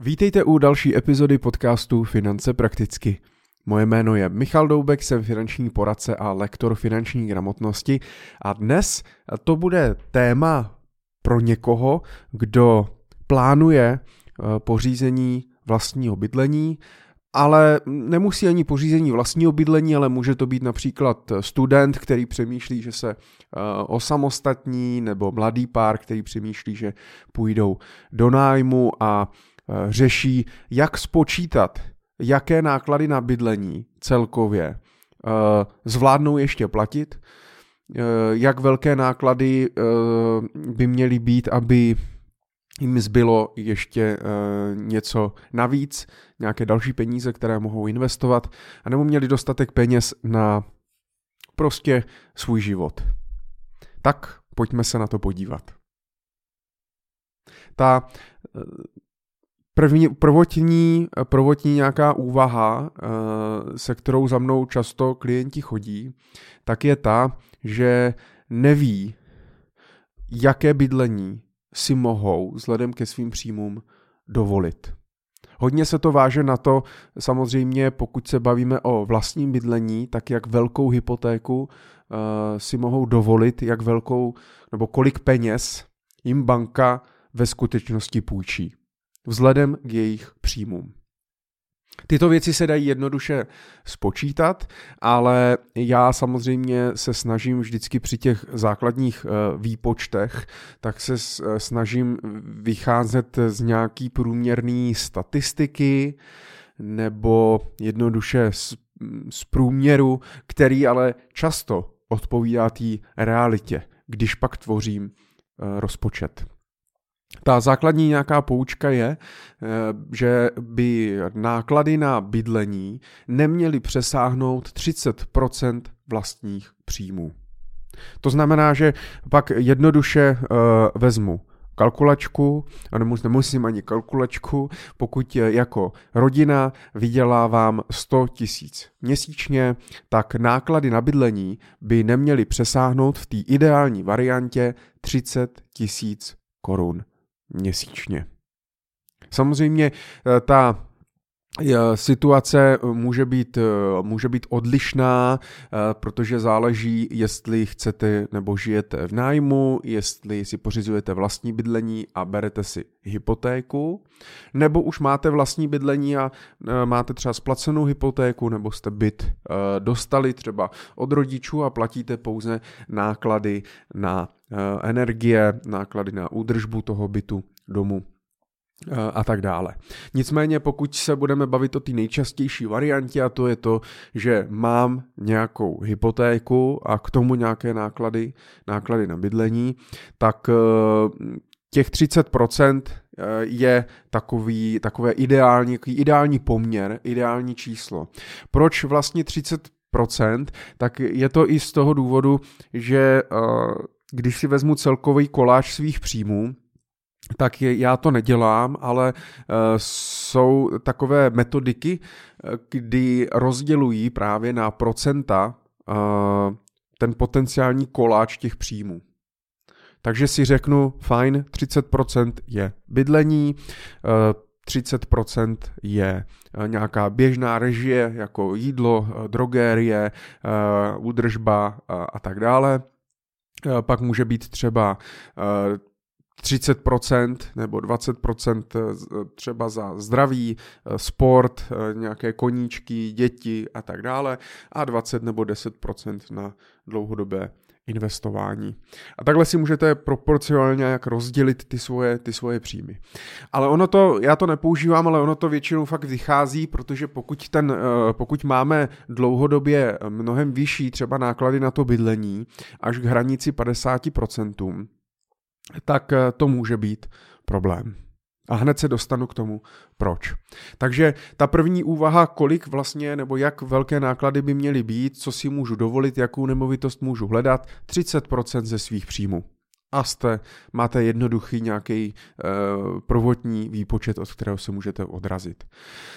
Vítejte u další epizody podcastu Finance prakticky. Moje jméno je Michal Doubek, jsem finanční poradce a lektor finanční gramotnosti a dnes to bude téma pro někoho, kdo plánuje eh, pořízení vlastního bydlení, ale nemusí ani pořízení vlastního bydlení, ale může to být například student, který přemýšlí, že se uh, osamostatní, nebo mladý pár, který přemýšlí, že půjdou do nájmu a řeší, jak spočítat, jaké náklady na bydlení celkově uh, zvládnou ještě platit, jak velké náklady by měly být, aby jim zbylo ještě něco navíc, nějaké další peníze, které mohou investovat, a nebo měli dostatek peněz na prostě svůj život. Tak pojďme se na to podívat. Ta první, prvotní, prvotní nějaká úvaha, uh, se kterou za mnou často klienti chodí, tak je ta, že neví, jaké bydlení si mohou vzhledem ke svým příjmům dovolit. Hodně se to váže na to, samozřejmě pokud se bavíme o vlastním bydlení, tak jak velkou hypotéku uh, si mohou dovolit, jak velkou nebo kolik peněz jim banka ve skutečnosti půjčí, vzhledem k jejich příjmům. Tyto věci se dají jednoduše spočítat, ale já samozřejmě se snažím vždycky při těch základních eh, výpočtech, tak se eh, snažím vycházet z nějaký průměrný statistiky nebo jednoduše z, z průměru, který ale často odpovídá té realitě, když pak tvořím eh, rozpočet. Ta základní nějaká poučka je, eh, že by náklady na bydlení neměly přesáhnout 30% vlastních příjmů. To znamená, že pak jednoduše uh, vezmu kalkulačku, a nemusím ani kalkulačku, pokud jako rodina vydělávám 100 tisíc měsíčně, tak náklady na bydlení by neměly přesáhnout v té ideální variantě 30 tisíc korun měsíčně. Samozřejmě eh, ta Situace může být, eh, může být odlišná, protože záleží, jestli chcete nebo žijete v nájmu, jestli si pořizujete vlastní bydlení a berete si hypotéku, nebo už máte vlastní bydlení a máte třeba splacenou hypotéku, nebo jste byt dostali třeba od rodičů a platíte pouze náklady na energie, náklady na údržbu toho bytu, domu a tak dále. Nicméně pokud se budeme bavit o té nejčastější variantě a to je to, že mám nějakou hypotéku a k tomu nějaké náklady, náklady na bydlení, tak těch 30% je takový, takové ideální, ideální poměr, ideální číslo. Proč vlastně 30%? Tak je to i z toho důvodu, že když si vezmu celkový koláč svých příjmů, tak je, já to nedělám, ale uh, jsou takové metodiky, eh, kdy rozdělují právě na procenta uh, ten potenciální koláč těch příjmů. Takže si řeknu, fajn, 30% je bydlení, 30% je nějaká běžná režie, jako jídlo, drogérie, údržba a tak dále. Pak může být třeba 30% nebo 20% eh, třeba za zdraví, eh, sport, eh, nějaké koníčky, děti a tak dále a 20 nebo 10% na dlouhodobé investování. A takhle si můžete proporcionálně jak rozdělit ty svoje, ty svoje příjmy. Ale ono to, já to nepoužívám, ale ono to většinou fakt vychází, protože pokud, ten, pokud máme dlouhodobě mnohem vyšší třeba náklady na to bydlení, až k hranici 50%, tak eh, to může být problém. A hned se dostanu k tomu, proč. Takže ta první úvaha, kolik vlastně nebo jak velké náklady by měly být, co si můžu dovolit, jakou nemovitost můžu hledat, 30% ze svých příjmů a jste, máte jednoduchý nějaký uh, prvotní výpočet, od kterého se můžete odrazit.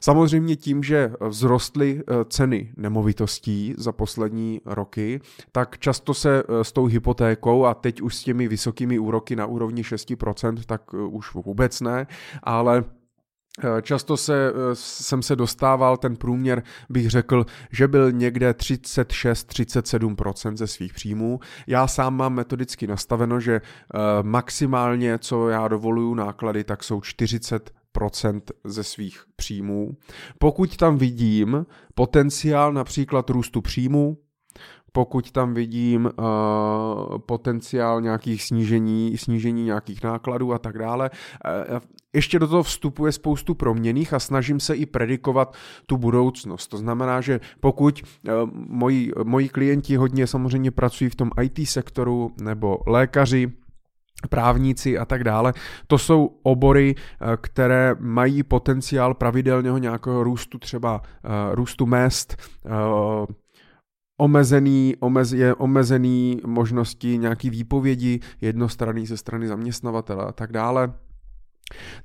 Samozřejmě tím, že vzrostly uh, ceny nemovitostí za poslední roky, tak často se uh, s tou hypotékou a teď už s těmi vysokými úroky na úrovni 6%, tak už vůbec ne, ale Eh, často se, eh, jsem se dostával, ten průměr bych řekl, že byl někde 36-37% ze svých příjmů. Já sám mám metodicky nastaveno, že maximálně, co já dovoluju náklady, tak jsou 40% ze svých příjmů. Pokud tam vidím potenciál například růstu příjmů, pokud tam vidím uh, potenciál nějakých snížení, snížení nějakých nákladů a tak dále. Uh, ještě do toho vstupuje spoustu proměných a snažím se i predikovat tu budoucnost. To znamená, že pokud uh, moji, moji klienti hodně samozřejmě pracují v tom IT sektoru nebo lékaři, právníci a tak dále. To jsou obory, které mají potenciál pravidelného nějakého růstu, třeba růstu mest, omezený, omez, je omezený možnosti nějaký výpovědi jednostranný ze strany zaměstnavatele a tak dále.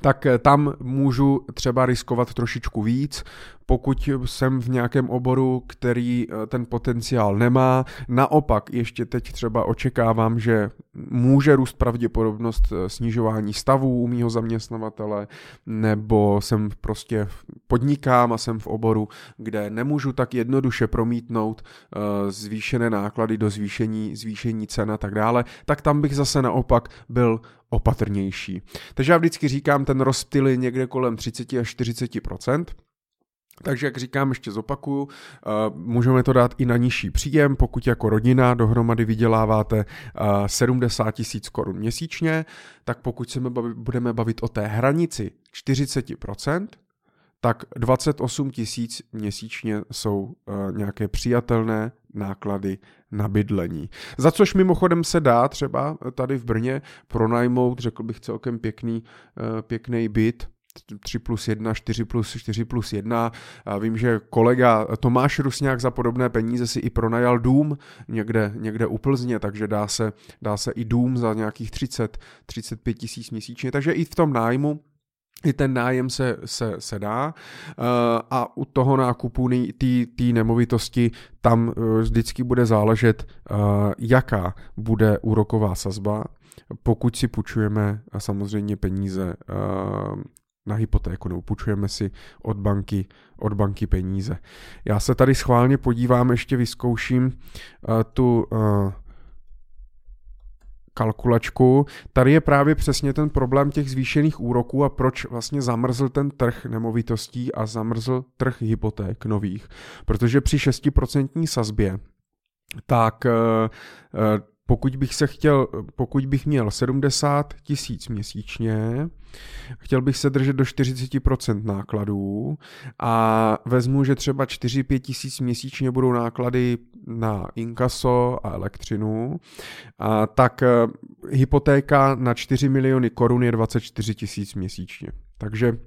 Tak tam můžu třeba riskovat trošičku víc, pokud jsem v nějakém oboru, který eh, ten potenciál nemá. Naopak, ještě teď třeba očekávám, že může růst pravděpodobnost eh, snižování stavů u mýho zaměstnavatele, nebo jsem prostě podnikám a jsem v oboru, kde nemůžu tak jednoduše promítnout eh, zvýšené náklady do zvýšení, zvýšení cen a tak dále, tak tam bych zase naopak byl opatrnější. Takže já vždycky říkám, ten rozptyl je někde kolem 30 až 40 takže, jak říkám, ještě zopakuju, eh, můžeme to dát i na nižší příjem, pokud jako rodina dohromady vyděláváte 70 eh, tisíc korun měsíčně, tak pokud se budeme bavit o té hranici 40%, tak 28 tisíc měsíčně jsou eh, nějaké přijatelné náklady na bydlení. Za což mimochodem se dá třeba tady v Brně pronajmout, řekl bych celkem pěkný, pěkný byt, 3 plus 1, 4 plus 4 plus 1. A vím, že kolega Tomáš Rusňák za podobné peníze si i pronajal dům někde, někde u Plzně, takže dá se, dá se i dům za nějakých 30, 35 tisíc měsíčně. Takže i v tom nájmu i ten nájem se, se, se dá a u toho nákupu té nemovitosti tam e, vždycky bude záležet, e, jaká bude úroková sazba, pokud si půjčujeme samozřejmě peníze na hypotéku nebo půjčujeme si od banky, od banky peníze. Já se tady schválně podívám, ještě vyzkouším uh, tu uh, kalkulačku. Tady je právě přesně ten problém těch zvýšených úroků a proč vlastně zamrzl ten trh nemovitostí a zamrzl trh hypoték nových. Protože při 6% sazbě tak uh, pokud bych se chtěl, pokud bych měl 70 tisíc měsíčně, chtěl bych se držet do 40% nákladů a vezmu, že třeba 4-5 tisíc měsíčně budou náklady na inkaso a elektřinu, a tak eh, hypotéka na 4 miliony korun je 24 tisíc měsíčně. Takže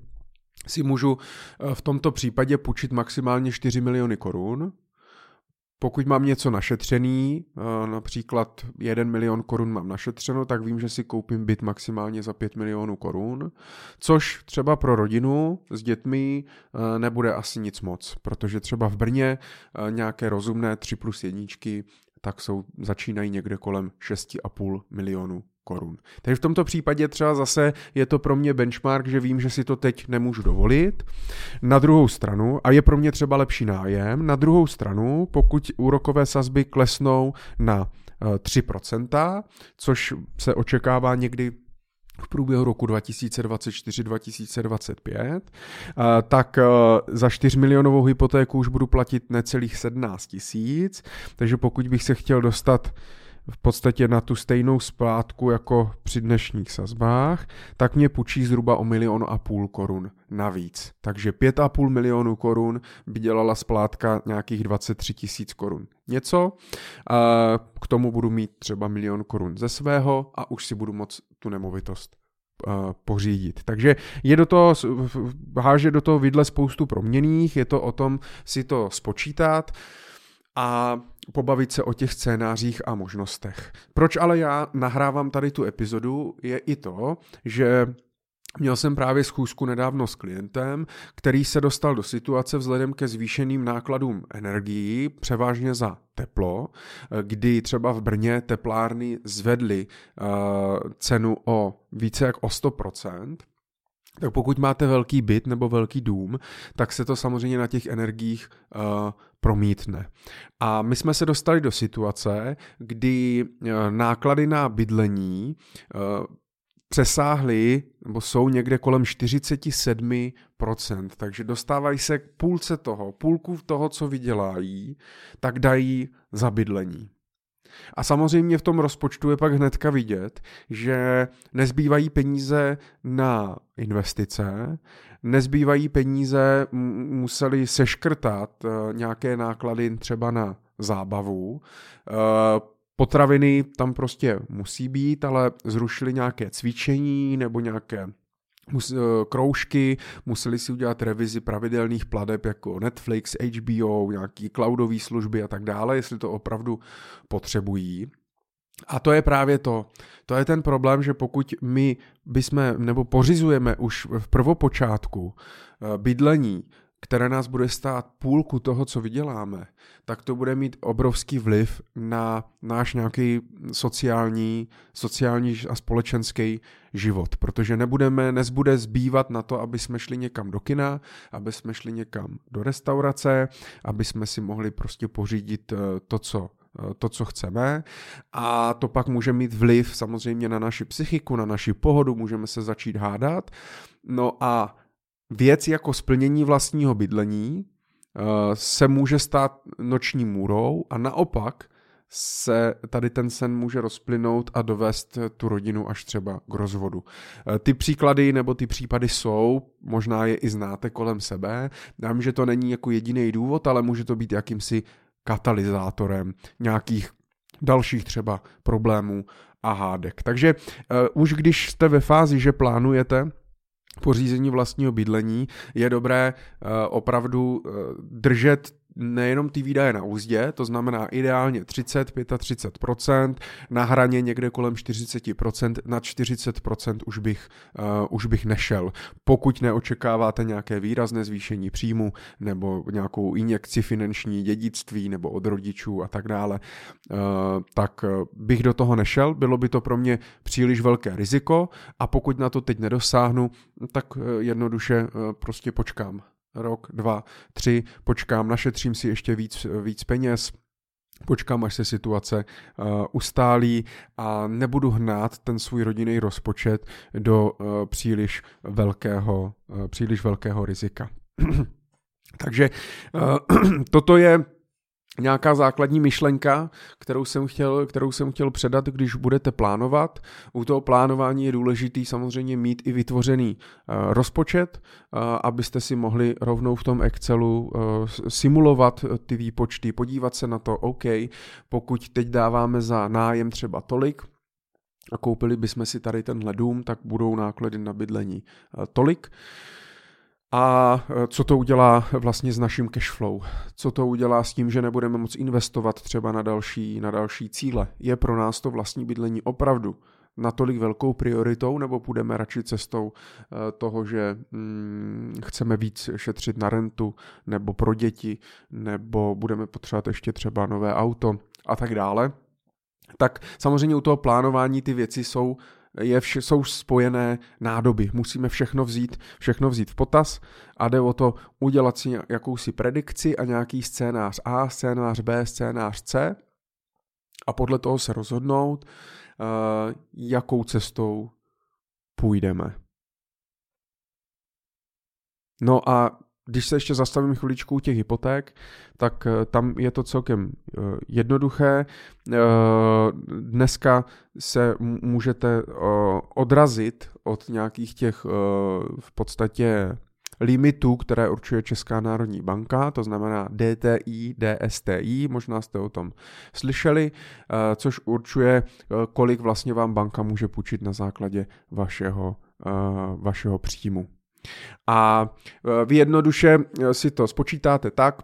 si můžu eh, v tomto případě půjčit maximálně 4 miliony korun, pokud mám něco našetřený, eh, například 1 milion korun mám našetřeno, tak vím, že si koupím byt maximálně za 5 milionů korun, což třeba pro rodinu s dětmi eh, nebude asi nic moc, protože třeba v Brně eh, nějaké rozumné 3 plus jedničky tak jsou, začínají někde kolem 6,5 milionů korun. Takže v tomto případě třeba zase je to pro mě benchmark, že vím, že si to teď nemůžu dovolit. Na druhou stranu, a je pro mě třeba lepší nájem, na druhou stranu, pokud úrokové sazby klesnou na 3%, eh, což se očekává někdy v průběhu roku 2024-2025, eh, tak eh, za 4 milionovou hypotéku už budu platit necelých 17 tisíc, takže pokud bych se chtěl dostat v podstatě na tu stejnou splátku jako při dnešních sazbách, tak mě půjčí zhruba o milion a půl korun navíc. Takže 5,5 milionů korun by dělala splátka nějakých 23 tisíc korun. Něco, k tomu budu mít třeba milion korun ze svého a už si budu moct tu nemovitost pořídit. Takže je do toho, háže do toho vidle spoustu proměných, je to o tom si to spočítat a pobavit se o těch scénářích a možnostech. Proč ale já nahrávám tady tu epizodu, je i to, že Měl jsem právě schůzku nedávno s klientem, který se dostal do situace vzhledem ke zvýšeným nákladům energií, převážně za teplo, kdy třeba v Brně teplárny zvedly uh, cenu o více jak o 100%, tak pokud máte velký byt nebo velký dům, tak se to samozřejmě na těch energiích uh, promítne. A my jsme se dostali do situace, kdy uh, náklady na bydlení uh, přesáhly nebo jsou někde kolem 47%, takže dostávají se k půlce toho, půlku toho, co vydělají, tak dají za bydlení. A samozřejmě v tom rozpočtu je pak hnedka vidět, že nezbývají peníze na investice, nezbývají peníze, museli seškrtat eh, nějaké náklady třeba na zábavu, eh, potraviny tam prostě musí být, ale zrušili nějaké cvičení nebo nějaké mus, eh, kroužky, museli si udělat revizi pravidelných pladeb jako Netflix, HBO, nějaký cloudové služby a tak dále, jestli to opravdu potřebují. A to je právě to. To je ten problém, že pokud my bychom, nebo pořizujeme už v prvopočátku eh, bydlení které nás bude stát půlku toho, co vyděláme, tak to bude mít obrovský vliv na náš nějaký sociální, sociální a společenský život, protože nebudeme, nezbude zbývat na to, aby jsme šli někam do kina, aby jsme šli někam do restaurace, aby jsme si mohli prostě pořídit eh, to, co eh, to, co chceme a to pak může mít vliv samozřejmě na naši psychiku, na naši pohodu, můžeme se začít hádat. No a věc jako splnění vlastního bydlení eh, se může stát noční můrou a naopak se tady ten sen může rozplynout a dovést tu rodinu až třeba k rozvodu. Eh, ty příklady nebo ty případy jsou, možná je i znáte kolem sebe. Já vím, že to není jako jediný důvod, ale může to být jakýmsi katalyzátorem nějakých dalších třeba problémů a hádek. Takže uh, už když jste ve fázi, že plánujete pořízení vlastního bydlení, je dobré uh, opravdu uh, držet nejenom ty výdaje na úzdě, to znamená ideálně 30, 35%, na hraně někde kolem 40%, na 40% už bych, uh, už bych nešel. Pokud neočekáváte nějaké výrazné zvýšení příjmu nebo nějakou injekci finanční dědictví nebo od rodičů a tak dále, uh, tak bych do toho nešel, bylo by to pro mě příliš velké riziko a pokud na to teď nedosáhnu, tak jednoduše prostě počkám rok, dva, tři, počkám, našetřím si ještě víc, víc peněz, počkám, až se situace uh, ustálí a nebudu hnát ten svůj rodinný rozpočet do uh, příliš velkého, uh, příliš velkého rizika. Takže toto je nějaká základní myšlenka, kterou jsem, chtěl, kterou jsem chtěl předat, když budete plánovat. U toho plánování je důležitý samozřejmě mít i vytvořený uh, rozpočet, uh, abyste si mohli rovnou v tom Excelu uh, simulovat ty výpočty, podívat se na to, OK, pokud teď dáváme za nájem třeba tolik, a koupili bychom si tady tenhle dům, tak budou náklady na bydlení tolik. A e, co to udělá vlastně s naším cashflow? Co to udělá s tím, že nebudeme moc investovat třeba na další, na další cíle? Je pro nás to vlastní bydlení opravdu natolik velkou prioritou, nebo půjdeme radši cestou e, toho, že hmm, chceme víc šetřit na rentu, nebo pro děti, nebo budeme potřebovat ještě třeba nové auto a tak dále? Tak samozřejmě u toho plánování ty věci jsou je vše, jsou spojené nádoby. Musíme všechno vzít, všechno vzít v potaz a jde o to udělat si jakousi predikci a nějaký scénář A, scénář B, scénář C a podle toho se rozhodnout, uh, jakou cestou půjdeme. No a když se ještě zastavím chviličku u těch hypoték, tak eh, tam je to celkem eh, jednoduché. Eh, dneska se můžete odrazit od nějakých těch v podstatě limitů, které určuje Česká národní banka, to znamená DTI, DSTI, možná jste o tom slyšeli, což určuje, kolik vlastně vám banka může půjčit na základě vašeho, vašeho příjmu. A e, vy jednoduše e, si to spočítáte tak,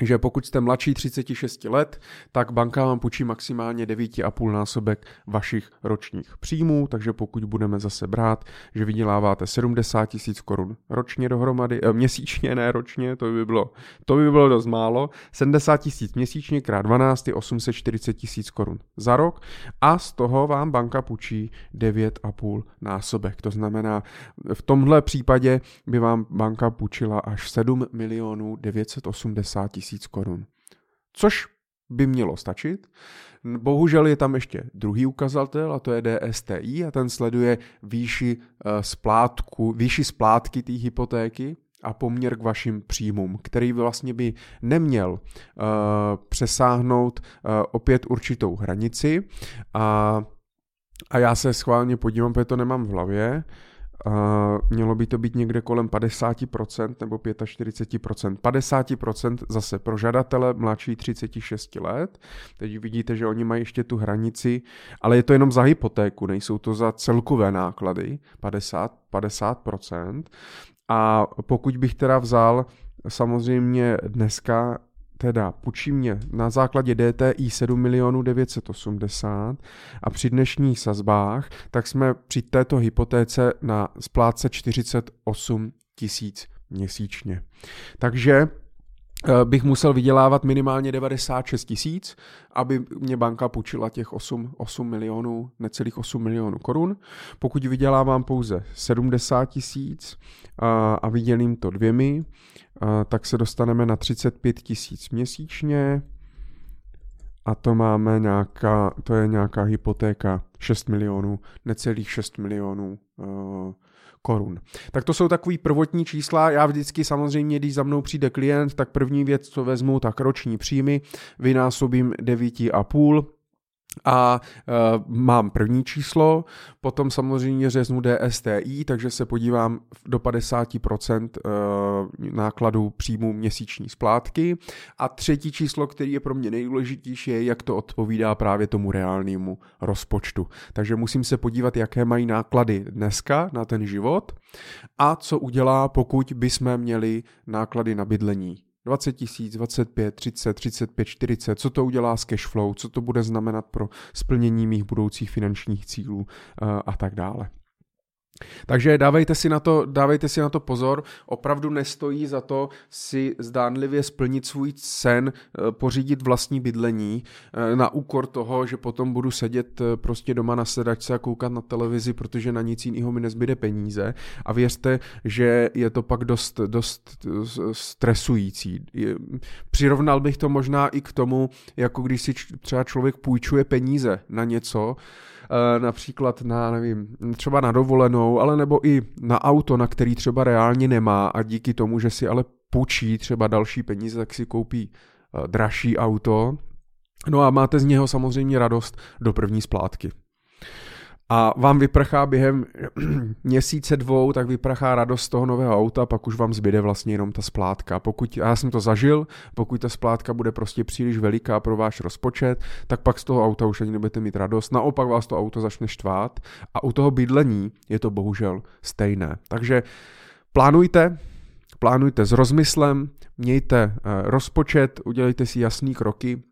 že pokud jste mladší 36 let, tak banka vám půjčí maximálně 9,5 násobek vašich ročních příjmů, takže pokud budeme zase brát, že vyděláváte 70 tisíc korun ročně dohromady, eh, měsíčně, ne ročně, to by bylo, to by bylo dost málo, 70 tisíc měsíčně krát 12 je 840 tisíc korun za rok a z toho vám banka půjčí 9,5 násobek. To znamená, v tomhle případě by vám banka půjčila až 7 milionů 980 tisíc tisíc korun. Což by mělo stačit. Bohužel je tam ještě druhý ukazatel a to je DSTI a ten sleduje výši, eh, splátku, výši splátky té hypotéky a poměr k vašim příjmům, který vlastně by neměl uh, přesáhnout uh, opět určitou hranici. A, a já se schválně podívám, protože to nemám v hlavě. Mělo by to být někde kolem 50% nebo 45%. 50% zase pro žadatele mladší 36 let. Teď vidíte, že oni mají ještě tu hranici, ale je to jenom za hypotéku, nejsou to za celkové náklady, 50, 50%. A pokud bych teda vzal samozřejmě dneska teda půjčí mě na základě DTI 7 milionů 980 a při dnešních sazbách, tak jsme při této hypotéce na splátce 48 tisíc měsíčně. Takže bych musel vydělávat minimálně 96 tisíc, aby mě banka půjčila těch 8, 8 milionů, necelých 8 milionů korun. Pokud vydělávám pouze 70 tisíc a, a vydělím to dvěmi, tak se dostaneme na 35 tisíc měsíčně a to máme nějaká, to je nějaká hypotéka 6 milionů, necelých 6 milionů korun. Tak to jsou takový prvotní čísla. Já vždycky samozřejmě, když za mnou přijde klient, tak první věc, co vezmu, tak roční příjmy, vynásobím 9,5 a uh, mám první číslo, potom samozřejmě řeznu DSTI, takže se podívám do 50% uh, nákladů příjmu měsíční splátky. A třetí číslo, který je pro mě nejdůležitější, je, jak to odpovídá právě tomu reálnému rozpočtu. Takže musím se podívat, jaké mají náklady dneska na ten život a co udělá, pokud bychom měli náklady na bydlení 20 tisíc, 25, 30, 35, 40, co to udělá s cash flow, co to bude znamenat pro splnění mých budoucích finančních cílů eh, a tak dále. Takže dávejte si, na to, dávejte si na to pozor, opravdu nestojí za to si zdánlivě splnit svůj sen, eh, pořídit vlastní bydlení eh, na úkor toho, že potom budu sedět eh, prostě doma na sedačce a koukat na televizi, protože na nic jiného mi nezbyde peníze a věřte, že je to pak dost, dost stresující. Přirovnal bych to možná i k tomu, jako když si třeba člověk půjčuje peníze na něco, například na, nevím, třeba na dovolenou, ale nebo i na auto, na který třeba reálně nemá a díky tomu, že si ale půjčí třeba další peníze, tak si koupí eh, dražší auto, No a máte z něho samozřejmě radost do první splátky a vám vyprchá během měsíce dvou, tak vyprchá radost z toho nového auta, pak už vám zbyde vlastně jenom ta splátka. Pokud, a já jsem to zažil, pokud ta splátka bude prostě příliš veliká pro váš rozpočet, tak pak z toho auta už ani nebudete mít radost. Naopak vás to auto začne štvát a u toho bydlení je to bohužel stejné. Takže plánujte, plánujte s rozmyslem, mějte eh, rozpočet, udělejte si jasný kroky,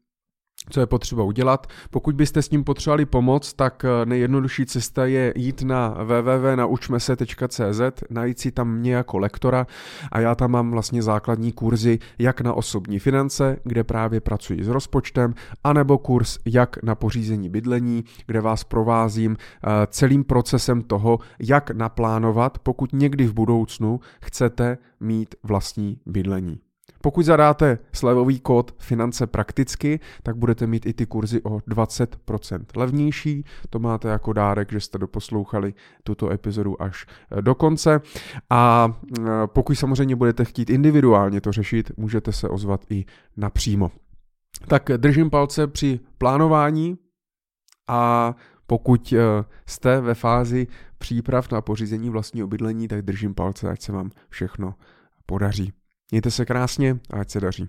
co je potřeba udělat. Pokud byste s tím potřebovali pomoc, tak eh, nejjednodušší cesta je jít na www.naučmese.cz, najít si tam mě jako lektora a já tam mám vlastně základní kurzy jak na osobní finance, kde právě pracuji s rozpočtem, anebo kurz jak na pořízení bydlení, kde vás provázím eh, celým procesem toho, jak naplánovat, pokud někdy v budoucnu chcete mít vlastní bydlení. Pokud zadáte slevový kód finance prakticky, tak budete mít i ty kurzy o 20% levnější. To máte jako dárek, že jste doposlouchali tuto epizodu až eh, do konce. A eh, pokud samozřejmě budete chtít individuálně to řešit, můžete se ozvat i napřímo. Tak držím palce při plánování a pokud eh, jste ve fázi příprav na pořízení vlastního bydlení, tak držím palce, ať se vám všechno podaří. Mějte se krásně a ať se daří.